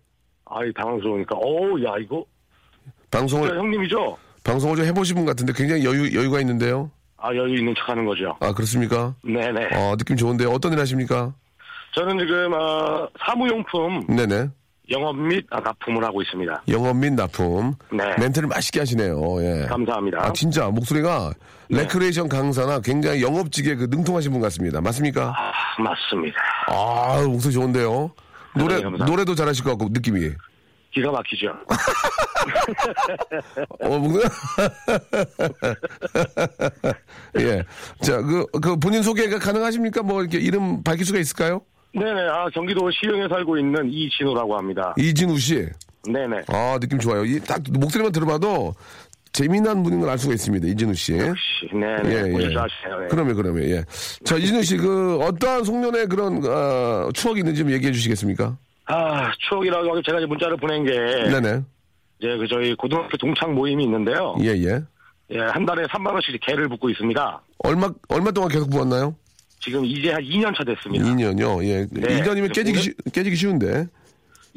Speaker 5: 아이 당황스러우니까. 어우 야 이거
Speaker 1: 방송을,
Speaker 5: 형님이죠?
Speaker 1: 방송을 좀 해보신 분 같은데 굉장히 여유, 여유가 있는데요?
Speaker 5: 아 여유 있는 척하는 거죠.
Speaker 1: 아, 그렇습니까?
Speaker 5: 네네.
Speaker 1: 어, 느낌 좋은데요. 어떤 일 하십니까?
Speaker 5: 저는 지금 어, 사무용품
Speaker 1: 네네.
Speaker 5: 영업 및 아, 납품을 하고 있습니다.
Speaker 1: 영업 및 납품.
Speaker 5: 네.
Speaker 1: 멘트를 맛있게 하시네요. 예.
Speaker 5: 감사합니다.
Speaker 1: 아, 진짜 목소리가
Speaker 5: 네.
Speaker 1: 레크레이션 강사나 굉장히 영업직에 그 능통하신 분 같습니다. 맞습니까?
Speaker 5: 아, 맞습니다.
Speaker 1: 아, 목소리 좋은데요. 노래,
Speaker 5: 네, 감사합니다.
Speaker 1: 노래도 잘하실 것 같고, 느낌이.
Speaker 5: 기가 막히죠.
Speaker 1: 어, 목소리. 예. 자, 그, 그 본인 소개가 가능하십니까? 뭐 이렇게 이름 밝힐 수가 있을까요?
Speaker 5: 네네. 아 경기도 시흥에 살고 있는 이진우라고 합니다.
Speaker 1: 이진우 씨.
Speaker 5: 네네.
Speaker 1: 아, 느낌 좋아요. 이 딱 목소리만 들어봐도 재미난 분인 걸 알 수가 있습니다. 이진우 씨.
Speaker 5: 역시 네 네.
Speaker 1: 예,
Speaker 5: 본인
Speaker 1: 예.
Speaker 5: 좋아하시네요. 예.
Speaker 1: 그러면, 그러면, 예. 자, 이진우 씨, 그, 어떠한 송년회 그런, 어, 추억이 있는지 좀 얘기해 주시겠습니까?
Speaker 5: 아 추억이라고 하기 제가 이제 문자를 보낸 게
Speaker 1: 네네.
Speaker 5: 이제 그 저희 고등학교 동창 모임이 있는데요.
Speaker 1: 예, 예.
Speaker 5: 예, 한 달에 3만 원씩 개를 붓고 있습니다.
Speaker 1: 얼마, 얼마 동안 계속 부었나요?
Speaker 5: 지금 이제 한 2년 차 됐습니다.
Speaker 1: 2년요. 예.
Speaker 5: 네.
Speaker 1: 2년이면 깨지기, 쉬, 깨지기 쉬운데.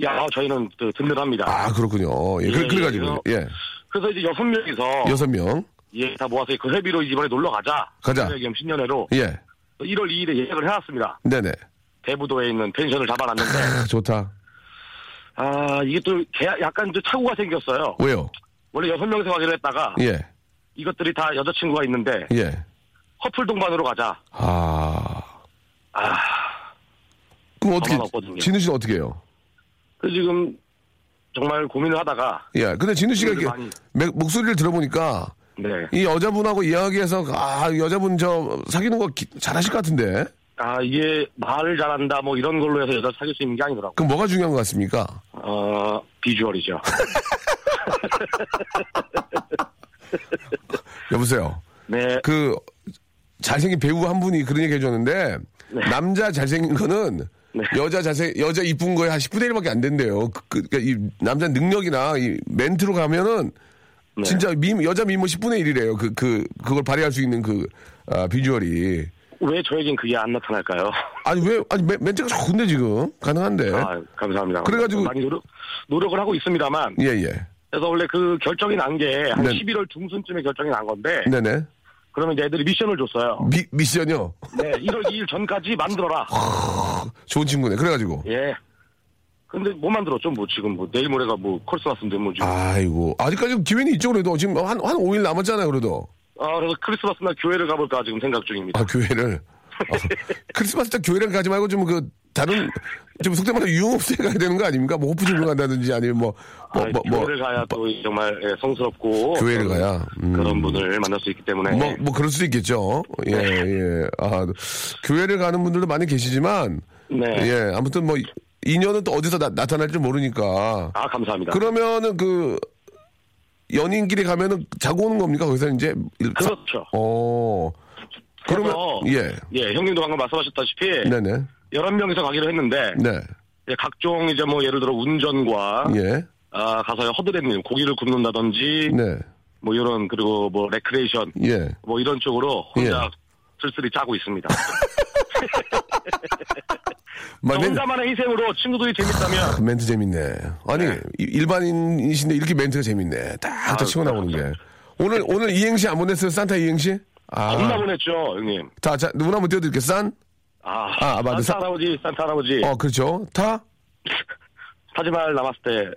Speaker 5: 야, 저희는 또 든든합니다.
Speaker 1: 아, 그렇군요. 예. 그,
Speaker 5: 예,
Speaker 1: 그래 가지고,
Speaker 5: 예.
Speaker 1: 예.
Speaker 5: 그래서 이제 여섯 명이서
Speaker 1: 여섯 명.
Speaker 5: 예, 다 모아서 그 회비로 이번에 놀러 가자.
Speaker 1: 가자.
Speaker 5: 겸 신년회로
Speaker 1: 예.
Speaker 5: 1월 2일에 예약을 해놨습니다.
Speaker 1: 네네.
Speaker 5: 대부도에 있는 펜션을 잡아놨는데
Speaker 1: 아, 좋다.
Speaker 5: 아 이게 또 개- 약간 좀 착오가 생겼어요.
Speaker 1: 왜요?
Speaker 5: 원래 여섯 명이서 가기로 했다가
Speaker 1: 예.
Speaker 5: 이것들이 다 여자친구가 있는데
Speaker 1: 예.
Speaker 5: 커플 동반으로 가자.
Speaker 1: 아.
Speaker 5: 아,
Speaker 1: 그럼 어떻게. 진우 씨는 어떻게 해요?
Speaker 5: 그 지금 정말 고민을 하다가
Speaker 1: 예. 근데 진우 씨가 이렇게
Speaker 5: 많이-
Speaker 1: 매- 목소리를 들어보니까
Speaker 5: 네.
Speaker 1: 이 여자분하고 이야기해서 아 여자분 저 사귀는 거 기- 잘하실 것 같은데
Speaker 5: 아 이게 말을 잘한다 뭐 이런 걸로 해서 여자 사귈 수 있는 게 아니더라고.
Speaker 1: 그럼 뭐가 중요한 것 같습니까?
Speaker 5: 어 비주얼이죠.
Speaker 1: 여보세요.
Speaker 5: 네.
Speaker 1: 그 잘생긴 배우 한 분이 그런 얘기 해줬는데 남자 잘생긴 거는
Speaker 5: 네.
Speaker 1: 여자 자세 여자 이쁜 거에 한 10분의 1밖에 안 된대요. 그, 그, 그 러니까 이 남자 능력이나 이 멘트로 가면은
Speaker 5: 네.
Speaker 1: 진짜 미, 여자 미모 10분의 1이래요. 그, 그, 그걸 발휘할 수 있는 그, 아, 비주얼이.
Speaker 5: 왜 저에겐 그게 안 나타날까요?
Speaker 1: 아니, 왜, 아니, 멘- 멘트가 좋은데, 지금. 가능한데.
Speaker 5: 아, 감사합니다.
Speaker 1: 그래가지고-
Speaker 5: 많이 노력, 노력을 하고 있습니다만
Speaker 1: 예, 예.
Speaker 5: 그래서 원래 그 결정이 난 게한
Speaker 1: 네.
Speaker 5: 11월 중순쯤에 결정이 난 건데
Speaker 1: 네네.
Speaker 5: 그러면 이제 애들이 미션을 줬어요.
Speaker 1: 미, 미션이요?
Speaker 5: 네, 1월 2일 전까지 만들어라.
Speaker 1: 좋은 친구네. 그래가지고.
Speaker 5: 예. 근데 못 만들었죠. 뭐 지금 뭐 내일 모레가 뭐 크리스마스인데 뭐 지금.
Speaker 1: 아이고. 아직까지 기회는 있죠, 그래도. 지금 한, 한 5일 남았잖아요, 그래도.
Speaker 5: 아, 그래서 크리스마스 날 교회를 가볼까 지금 생각 중입니다.
Speaker 1: 아, 교회를. 어, 크리스마스 때 교회를 가지 말고 좀 그, 다른, 좀 속된 말로 유흥업소에 가야 되는 거 아닙니까? 뭐, 호프집을 간다든지 아니면 뭐, 뭐,
Speaker 5: 아,
Speaker 1: 뭐, 뭐,
Speaker 5: 교회를 가야 또 정말 예, 성스럽고
Speaker 1: 교회를 가야? 음.
Speaker 5: 그런 분을 만날 수 있기 때문에
Speaker 1: 뭐, 뭐, 그럴 수도 있겠죠. 예, 예. 아, 교회를 가는 분들도 많이 계시지만,
Speaker 5: 네.
Speaker 1: 예, 아무튼 뭐, 인연은 또 어디서 나, 나타날지 모르니까.
Speaker 5: 아 감사합니다.
Speaker 1: 그러면은 그, 연인끼리 가면은 자고 오는 겁니까? 거기서 이제. 일-
Speaker 5: 그렇죠.
Speaker 1: 어. 그러면, 예.
Speaker 5: 예, 형님도 방금 말씀하셨다시피
Speaker 1: 네네.
Speaker 5: 11명이서 가기로 했는데
Speaker 1: 네.
Speaker 5: 예, 각종 이제 뭐 예를 들어 운전과
Speaker 1: 예.
Speaker 5: 아, 가서 허드렛 일, 고기를 굽는다든지
Speaker 1: 네.
Speaker 5: 뭐 이런 그리고 뭐 레크레이션
Speaker 1: 예.
Speaker 5: 뭐 이런 쪽으로 혼자
Speaker 1: 예.
Speaker 5: 쓸쓸히 짜고 있습니다. 혼자만의 희생으로 친구들이 재밌다면
Speaker 1: 멘트 재밌네. 아니,
Speaker 5: 네.
Speaker 1: 이- 일반인이신데 이렇게 멘트가 재밌네. 딱, 딱
Speaker 5: 아,
Speaker 1: 치고 나오는 게. 오늘, 오늘 이행시 안 보냈어요? 산타 이행시? 아.
Speaker 5: 겁나 보냈죠, 형님.
Speaker 1: 자, 자, 누구나 한번 띄워드릴게요. 산?
Speaker 5: 아,
Speaker 1: 아, 맞네.
Speaker 5: 산타
Speaker 1: 사-
Speaker 5: 할아버지, 산타 할아버지.
Speaker 1: 어, 그렇죠. 타?
Speaker 5: 타지말 남았을 때,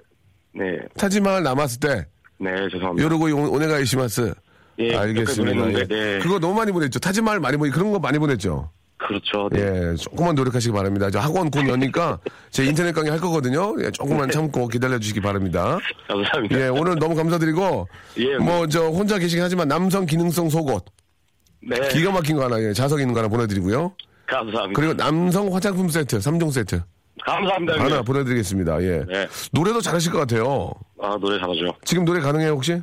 Speaker 5: 네,
Speaker 1: 타지마을 남았을 때,
Speaker 5: 네, 죄송합니다.
Speaker 1: 요러고 오- 오네가이시마스.
Speaker 5: 예,
Speaker 1: 알겠습니다.
Speaker 5: 몇
Speaker 1: 예.
Speaker 5: 보냈는데, 네.
Speaker 1: 그거 너무 많이 보냈죠. 타지마을 많이 보내, 그런 거 많이 보냈죠.
Speaker 5: 그렇죠. 네.
Speaker 1: 예, 조금만 노력하시기 바랍니다. 저 학원 곧 여니까 제 인터넷 강의 할 거거든요. 예, 조금만 참고 기다려 주시기 바랍니다.
Speaker 5: 감사합니다.
Speaker 1: 예, 오늘 너무 감사드리고,
Speaker 5: 예,
Speaker 1: 뭐, 저, 혼자 계시긴 하지만 남성 기능성 속옷,
Speaker 5: 네,
Speaker 1: 기가 막힌 거 하나, 예, 자석 있는 거 하나 보내드리고요.
Speaker 5: 감사합니다.
Speaker 1: 그리고 남성 화장품 세트, 3종 세트.
Speaker 5: 감사합니다, 형님.
Speaker 1: 하나 보내드리겠습니다. 예.
Speaker 5: 네.
Speaker 1: 노래도 잘하실 것 같아요.
Speaker 5: 아, 노래 잘하죠.
Speaker 1: 지금 노래 가능해요, 혹시?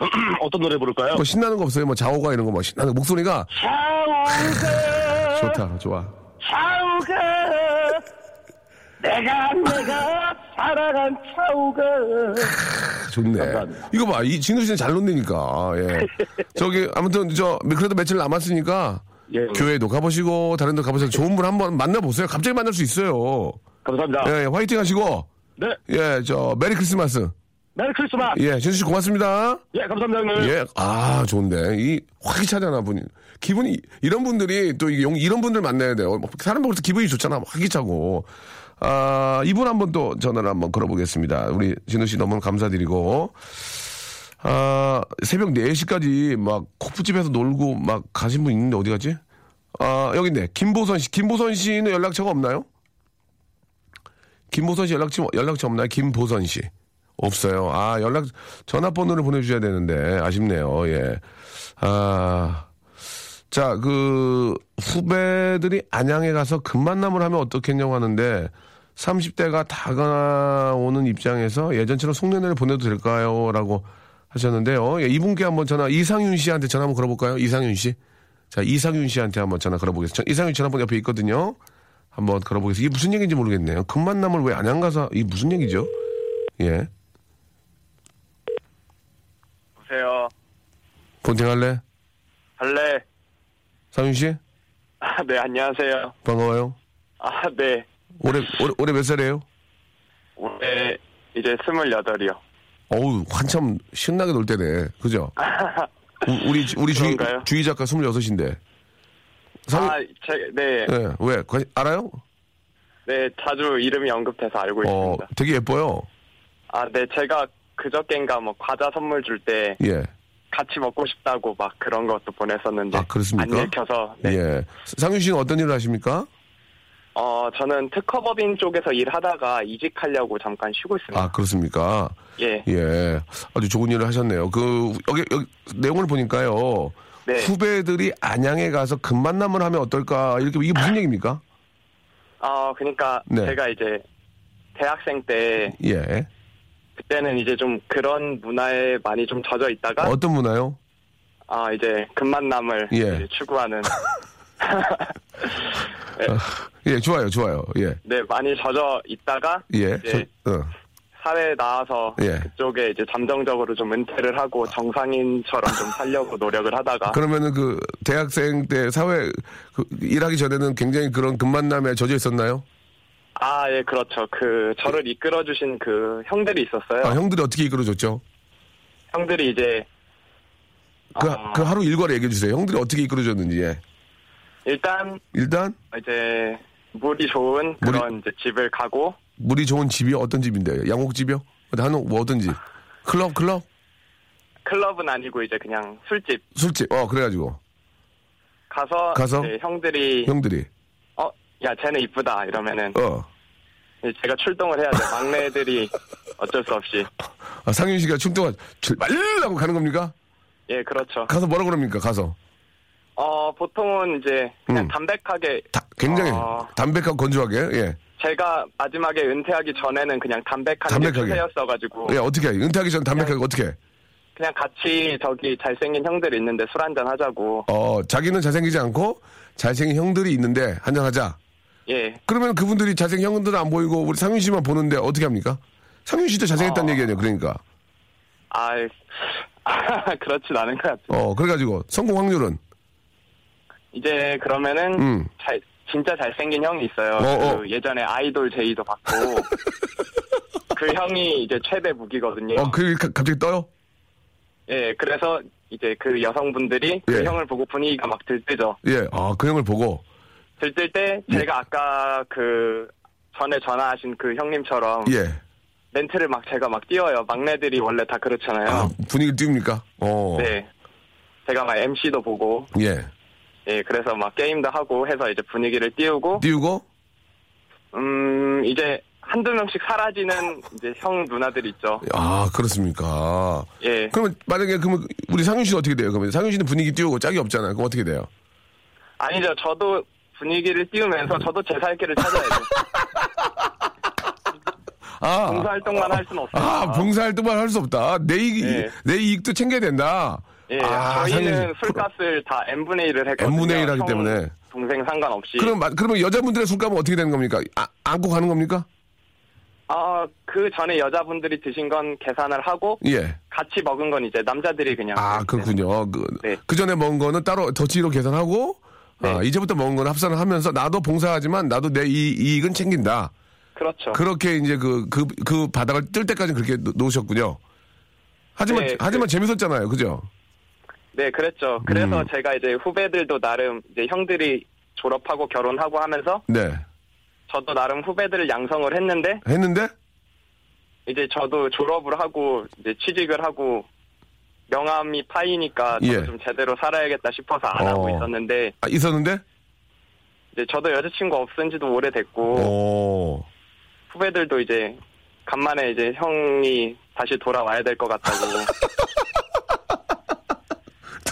Speaker 5: 어떤 노래 부를까요?
Speaker 1: 뭐 신나는 거 없어요? 뭐 자오가 이런 거 뭐 신나는 거. 목소리가
Speaker 5: 차우가,
Speaker 1: 좋다, 좋아.
Speaker 5: 차우가, 내가, 내가 사랑한 차우가.
Speaker 1: 좋네.
Speaker 5: 감사합니다.
Speaker 1: 이거 봐, 이 진우 씨는 잘 논다니까. 예. 저기 아무튼 저 그래도 며칠 남았으니까
Speaker 5: 예,
Speaker 1: 교회도 가보시고 다른 데 가보셔서 좋은 분 한번 만나보세요. 갑자기 만날 수 있어요.
Speaker 5: 감사합니다.
Speaker 1: 예, 화이팅 하시고
Speaker 5: 네,
Speaker 1: 예, 저 메리 크리스마스.
Speaker 5: 메리 크리스마스.
Speaker 1: 예, 진우 씨 고맙습니다.
Speaker 5: 예, 감사합니다, 형님.
Speaker 1: 예, 아 좋은데 이 활기차잖아 분이. 기분이 이런 분들이 또 용- 이런 분들 만나야 돼요. 뭐 사람 보면서 기분이 좋잖아, 활기차고. 아 이분 한번 또 전화를 한번 걸어보겠습니다. 우리 진우 씨 너무 감사드리고. 아 새벽 4시까지 막 코프집에서 놀고 막 가신 분 있는데 어디 갔지? 아 여기 있네. 김보선 씨. 김보선 씨는 연락처가 없나요? 김보선 씨 연락처 연락처 없나요? 김보선 씨. 없어요. 아, 연락, 전화번호를 보내주셔야 되는데, 아쉽네요. 예. 아, 자, 그, 후배들이 안양에 가서 금만남을 하면 어떻겠냐고 하는데, 30대가 다가오는 입장에서 예전처럼 송년회를 보내도 될까요? 라고 하셨는데요. 예, 이분께 한번 전화, 이상윤 씨한테 전화 한번 걸어볼까요? 이상윤 씨. 자, 이상윤 씨한테 한번 전화 걸어보겠습니다. 저 이상윤 전화번 옆에 있거든요. 한번 걸어보겠습니다. 이게 무슨 얘기인지 모르겠네요. 금만남을 왜 안양 가서, 이게 무슨 얘기죠? 예.
Speaker 6: 보세요.
Speaker 1: 본팅 할래?
Speaker 6: 할래.
Speaker 1: 상윤 씨?
Speaker 6: 아, 네, 안녕하세요.
Speaker 1: 반가워요.
Speaker 6: 아, 네.
Speaker 1: 올해, 올해, 올해 몇 살이에요?
Speaker 6: 올해 이제 스물여덟이요.
Speaker 1: 어우, 한참 신나게 놀 때네. 그죠? 우- 우리, 우리 주희? 주희 작가 26인데. 상윤,
Speaker 6: 아, 제, 네.
Speaker 1: 네, 왜? 관- 알아요?
Speaker 6: 네, 자주 이름이 언급돼서 알고
Speaker 1: 어,
Speaker 6: 있습니다.
Speaker 1: 되게 예뻐요.
Speaker 6: 아, 네, 제가 그저께인가 뭐 과자 선물 줄 때
Speaker 1: 예.
Speaker 6: 같이 먹고 싶다고 막 그런 것도 보냈었는데.
Speaker 1: 아, 그렇습니까?
Speaker 6: 안 읽혀서. 네.
Speaker 1: 예. 상윤 씨는 어떤 일을 하십니까?
Speaker 6: 어, 저는 특허법인 쪽에서 일하다가 이직하려고 잠깐 쉬고 있습니다.
Speaker 1: 아, 그렇습니까?
Speaker 6: 예.
Speaker 1: 예. 아주 좋은 일을 하셨네요. 그, 여기, 여기, 내용을 보니까요.
Speaker 6: 네.
Speaker 1: 후배들이 안양에 가서 금만남을 하면 어떨까? 이렇게, 이게 무슨 얘기입니까?
Speaker 6: 어, 그러니까
Speaker 1: 네.
Speaker 6: 제가 이제 대학생 때
Speaker 1: 예.
Speaker 6: 그때는 이제 좀 그런 문화에 많이 좀 젖어 있다가
Speaker 1: 어떤 문화요?
Speaker 6: 아 이제 금만남을
Speaker 1: 예.
Speaker 6: 이제 추구하는
Speaker 1: 예, 좋아요, 좋아요. 예.
Speaker 6: 네 많이 젖어 있다가
Speaker 1: 예.
Speaker 6: 이제
Speaker 1: 저- 어.
Speaker 6: 사회에 나와서
Speaker 1: 예.
Speaker 6: 그쪽에 이제 잠정적으로 좀 은퇴를 하고 정상인처럼 좀 살려고 노력을 하다가
Speaker 1: 그러면은 그 대학생 때 사회 그 일하기 전에는 굉장히 그런 금만남에 젖어 있었나요?
Speaker 6: 아 예 그렇죠 그 저를 이끌어 주신 그 형들이 있었어요
Speaker 1: 아, 형들이 어떻게 이끌어 줬죠?
Speaker 6: 형들이 이제
Speaker 1: 그,
Speaker 6: 아.
Speaker 1: 그 하루 일과를 얘기해 주세요. 형들이 어떻게 이끌어 줬는지. 예.
Speaker 6: 일단
Speaker 1: 일단
Speaker 6: 이제 물이 좋은 그런 이제 집을 가고
Speaker 1: 물이 좋은 집이 어떤 집인데요? 양옥집이요? 한옥 뭐 어떤 집? 클럽 클럽
Speaker 6: 클럽은 아니고 이제 그냥 술집
Speaker 1: 술집. 어 그래가지고
Speaker 6: 가서,
Speaker 1: 가서?
Speaker 6: 이제 형들이
Speaker 1: 형들이
Speaker 6: 어야 쟤는 이쁘다 이러면은
Speaker 1: 어
Speaker 6: 이제 제가 출동을 해야 돼 막내들이 어쩔 수 없이
Speaker 1: 아, 상윤 씨가 충동한 출발하고 가는 겁니까?
Speaker 6: 예 그렇죠
Speaker 1: 가서 뭐라 그럽니까? 가서
Speaker 6: 어 보통은 이제 그냥
Speaker 1: 음.
Speaker 6: 담백하게
Speaker 1: 다, 굉장히
Speaker 6: 어.
Speaker 1: 담백하고 건조하게. 예.
Speaker 6: 제가 마지막에 은퇴하기 전에는 그냥 담백한
Speaker 1: 담백하게.
Speaker 6: 게 추세였어가지고
Speaker 1: 예 어떻게 해? 은퇴하기 전 담백하게 어떻게? 해?
Speaker 6: 그냥 같이 저기 잘생긴 형들 있는데 술 한잔 하자고
Speaker 1: 어 자기는 잘생기지 않고 잘생긴 형들이 있는데 한잔 하자.
Speaker 6: 예
Speaker 1: 그러면 그분들이 잘생긴 형들은 안 보이고 우리 상윤 씨만 보는데 어떻게 합니까? 상윤 씨도 잘생겼다는
Speaker 6: 어.
Speaker 1: 얘기 아니에요. 그러니까.
Speaker 6: 아, 그렇진 않은 것 같아요.
Speaker 1: 어, 그래가지고 성공 확률은
Speaker 6: 이제 그러면은
Speaker 1: 음.
Speaker 6: 잘 진짜 잘생긴 형이 있어요.
Speaker 1: 어, 어.
Speaker 6: 그 예전에 아이돌 제의도 받고 그 형이 이제 최대 무기거든요.
Speaker 1: 어, 그 가- 갑자기 떠요?
Speaker 6: 예, 그래서 이제 그 여성분들이
Speaker 1: 예.
Speaker 6: 그 형을 보고 분위기가 막 들뜨죠.
Speaker 1: 예, 아, 그 형을 보고.
Speaker 6: 들뜰 때
Speaker 1: 예.
Speaker 6: 제가 아까 그 전에 전화하신 그 형님처럼
Speaker 1: 예.
Speaker 6: 멘트를 막 제가 막 띄워요. 막내들이 원래 다 그렇잖아요.
Speaker 1: 아, 분위기 띄웁니까? 어.
Speaker 6: 네. 제가 막 MC도 보고,
Speaker 1: 예.
Speaker 6: 예, 그래서 막 게임도 하고 해서 이제 분위기를 띄우고,
Speaker 1: 띄우고?
Speaker 6: 음, 이제 한두 명씩 사라지는 이제 형 누나들 있죠.
Speaker 1: 아, 그렇습니까?
Speaker 6: 예.
Speaker 1: 그러면 만약에 그러면 우리 상윤 씨는 어떻게 돼요? 그러면 상윤 씨는 분위기 띄우고 짝이 없잖아요. 그럼 어떻게 돼요?
Speaker 6: 아니죠. 저도 분위기를 띄우면서 저도 제 살 길을 찾아야죠.
Speaker 1: 아.
Speaker 6: 봉사활동만 할 수는 없어요.
Speaker 1: 아, 봉사활동만 할 수 없다. 내 이익,
Speaker 6: 예.
Speaker 1: 내 이익도 챙겨야 된다.
Speaker 6: 예,
Speaker 1: 아,
Speaker 6: 저희는. 술값을 다 n분의 1을 했거든요.
Speaker 1: n분의 1 하기
Speaker 6: 형,
Speaker 1: 때문에.
Speaker 6: 동생 상관없이.
Speaker 1: 그럼, 마- 그러면 여자분들의 술값은 어떻게 되는 겁니까? 아, 안고 가는 겁니까?
Speaker 6: 아, 그 전에 여자분들이 드신 건 계산을 하고
Speaker 1: 예.
Speaker 6: 같이 먹은 건 이제 남자들이 그냥
Speaker 1: 아, 그렇군요. 그,
Speaker 6: 네.
Speaker 1: 그 전에 먹은 거는 따로 더치로 계산하고, 아,
Speaker 6: 네.
Speaker 1: 이제부터 먹은 거는 합산을 하면서 나도 봉사하지만 나도 내 이, 이익은 챙긴다.
Speaker 6: 그렇죠.
Speaker 1: 그렇게 이제 그, 그, 그 바닥을 뜰 때까지 그렇게 놓- 놓으셨군요. 하지만,
Speaker 6: 네,
Speaker 1: 하지만
Speaker 6: 그-
Speaker 1: 재밌었잖아요. 그죠?
Speaker 6: 네, 그랬죠. 그래서
Speaker 1: 음.
Speaker 6: 제가 이제 후배들도 나름 이제 형들이 졸업하고 결혼하고 하면서
Speaker 1: 네.
Speaker 6: 저도 나름 후배들을 양성을 했는데
Speaker 1: 했는데,
Speaker 6: 이제 저도 졸업을 하고 이제 취직을 하고 명함이 파이니까
Speaker 1: 예.
Speaker 6: 좀 제대로 살아야겠다 싶어서 안 하고
Speaker 1: 어.
Speaker 6: 있었는데
Speaker 1: 아, 있었는데?
Speaker 6: 이제 저도 여자친구 없은 지도
Speaker 1: 어.
Speaker 6: 오래됐고
Speaker 1: 오.
Speaker 6: 후배들도 이제 간만에 이제 형이 다시 돌아와야 될 것 같다고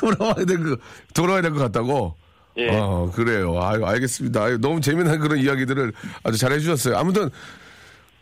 Speaker 1: 돌아와야 될 그, 돌아와야 될 것 같다고?
Speaker 6: 예.
Speaker 1: 어, 그래요. 아유, 알겠습니다. 아유, 너무 재미난 그런 이야기들을 아주 잘 해주셨어요. 아무튼,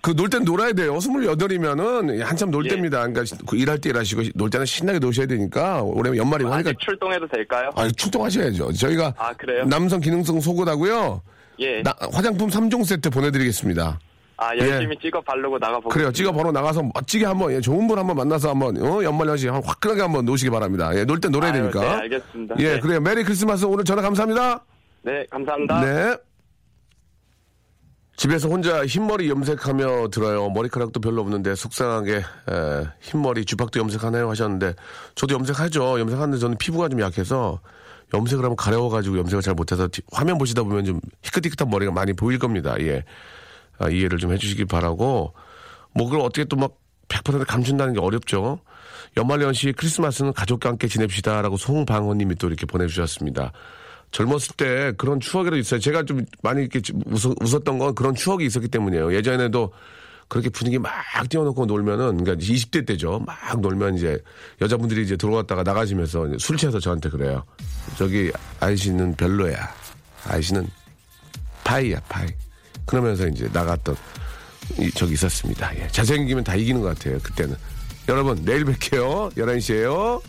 Speaker 1: 그 놀 땐 놀아야 돼요. 스물여덟이면은 한참 놀
Speaker 6: 예.
Speaker 1: 때입니다. 그러니까 그 일할 때 일하시고 놀 때는 신나게 노셔야 되니까 올해 연말이고 하니까
Speaker 6: 아직 출동해도 될까요?
Speaker 1: 아, 출동하셔야죠. 저희가
Speaker 6: 아, 그래요?
Speaker 1: 남성 기능성 속옷하고요.
Speaker 6: 예.
Speaker 1: 나- 화장품 3종 세트 보내드리겠습니다.
Speaker 6: 아 열심히 찍어 바르고 나가보고
Speaker 1: 예. 그래요. 찍어 번호 나가서 멋지게 한번 예, 좋은 분 한번 만나서 한번 어, 연말 연시 한 화끈하게 한번 노시기 바랍니다. 예, 놀 땐 놀아야
Speaker 6: 아유,
Speaker 1: 되니까.
Speaker 6: 네, 알겠습니다.
Speaker 1: 예,
Speaker 6: 네.
Speaker 1: 그래요. 메리 크리스마스 오늘 전화 감사합니다.
Speaker 6: 네, 감사합니다.
Speaker 1: 네. 집에서 혼자 흰머리 염색하며 들어요. 머리카락도 별로 없는데 속상하게 에, 흰머리 주팍도 염색하나요 하셨는데 저도 염색하죠. 염색하는데 저는 피부가 좀 약해서 염색을 하면 가려워가지고 염색을 잘 못해서 뒤- 화면 보시다 보면 좀 희끗희끗한 머리가 많이 보일 겁니다. 예. 아, 이해를 좀 해주시기 바라고 뭐 그걸 어떻게 또 막 100% 감춘다는 게 어렵죠. 연말연시 크리스마스는 가족과 함께 지냅시다라고 송방호님이 또 이렇게 보내주셨습니다. 젊었을 때 그런 추억이라도 있어요. 제가 좀 많이 이렇게 좀 웃, 웃었 던 건 그런 추억이 있었기 때문이에요. 예전에도 그렇게 분위기 막 띄워놓고 놀면은, 그러니까 20대 때죠. 막 놀면 이제 여자분들이 이제 들어왔다가 나가시면서 술 취해서 저한테 그래요. 저기 아이씨는 별로야. 아이씨는 파이야, 파이. 그러면서 이제 나갔던 이, 적이 있었습니다. 예. 잘생기면 다 이기는 것 같아요. 그때는. 여러분, 내일 뵐게요. 11시에요.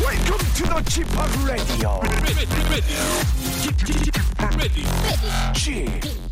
Speaker 2: Welcome to the Chip Radio.
Speaker 7: ready, ready, ready, ready.